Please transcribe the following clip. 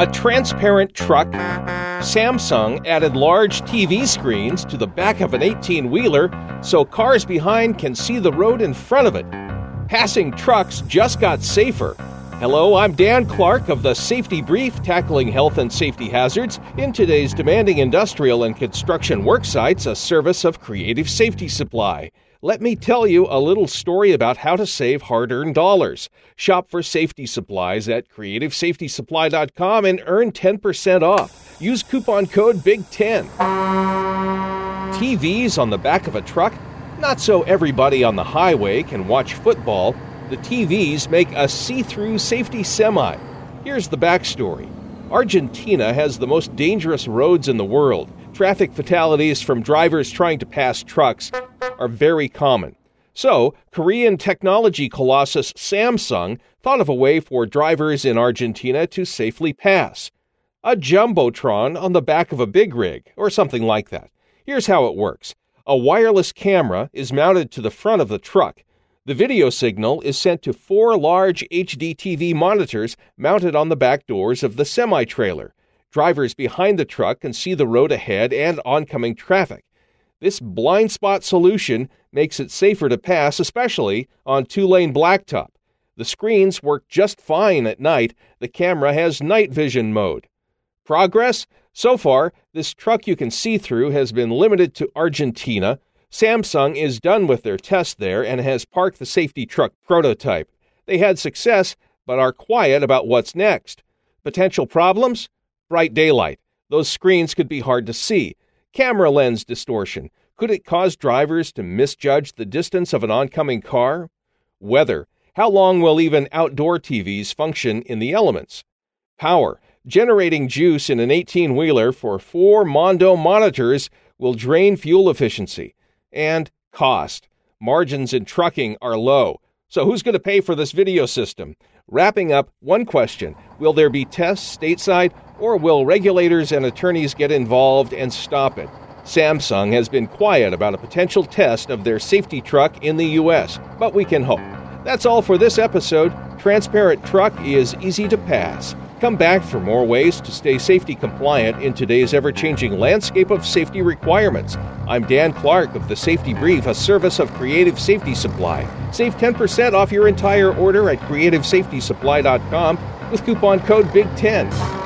A transparent truck. Samsung added large TV screens to the back of an 18 wheeler so cars behind can see the road in front of it. Passing trucks just got safer. Hello, I'm Dan Clark of the Safety Brief, tackling health and safety hazards in today's demanding industrial and construction work sites, a service of Creative Safety Supply. Let me tell you a little story about how to save hard earned dollars. Shop for safety supplies at creativesafetysupply.com and earn 10% off. Use coupon code BIG10. TVs on the back of a truck? Not so everybody on the highway can watch football. The TVs make a see through safety semi. Here's the backstory Argentina has the most dangerous roads in the world. Traffic fatalities from drivers trying to pass trucks are very common. So, Korean technology colossus Samsung thought of a way for drivers in Argentina to safely pass. A jumbotron on the back of a big rig, or something like that. Here's how it works a wireless camera is mounted to the front of the truck. The video signal is sent to four large HD TV monitors mounted on the back doors of the semi trailer. Drivers behind the truck can see the road ahead and oncoming traffic. This blind spot solution makes it safer to pass, especially on two lane blacktop. The screens work just fine at night. The camera has night vision mode. Progress? So far, this truck you can see through has been limited to Argentina. Samsung is done with their test there and has parked the safety truck prototype. They had success, but are quiet about what's next. Potential problems? Bright daylight. Those screens could be hard to see. Camera lens distortion. Could it cause drivers to misjudge the distance of an oncoming car? Weather. How long will even outdoor TVs function in the elements? Power. Generating juice in an 18 wheeler for four Mondo monitors will drain fuel efficiency. And cost. Margins in trucking are low. So, who's going to pay for this video system? Wrapping up, one question Will there be tests stateside, or will regulators and attorneys get involved and stop it? Samsung has been quiet about a potential test of their safety truck in the U.S., but we can hope. That's all for this episode. Transparent Truck is easy to pass. Come back for more ways to stay safety compliant in today's ever changing landscape of safety requirements. I'm Dan Clark of the Safety Brief, a service of Creative Safety Supply. Save 10% off your entire order at creativesafetysupply.com with coupon code BIG10.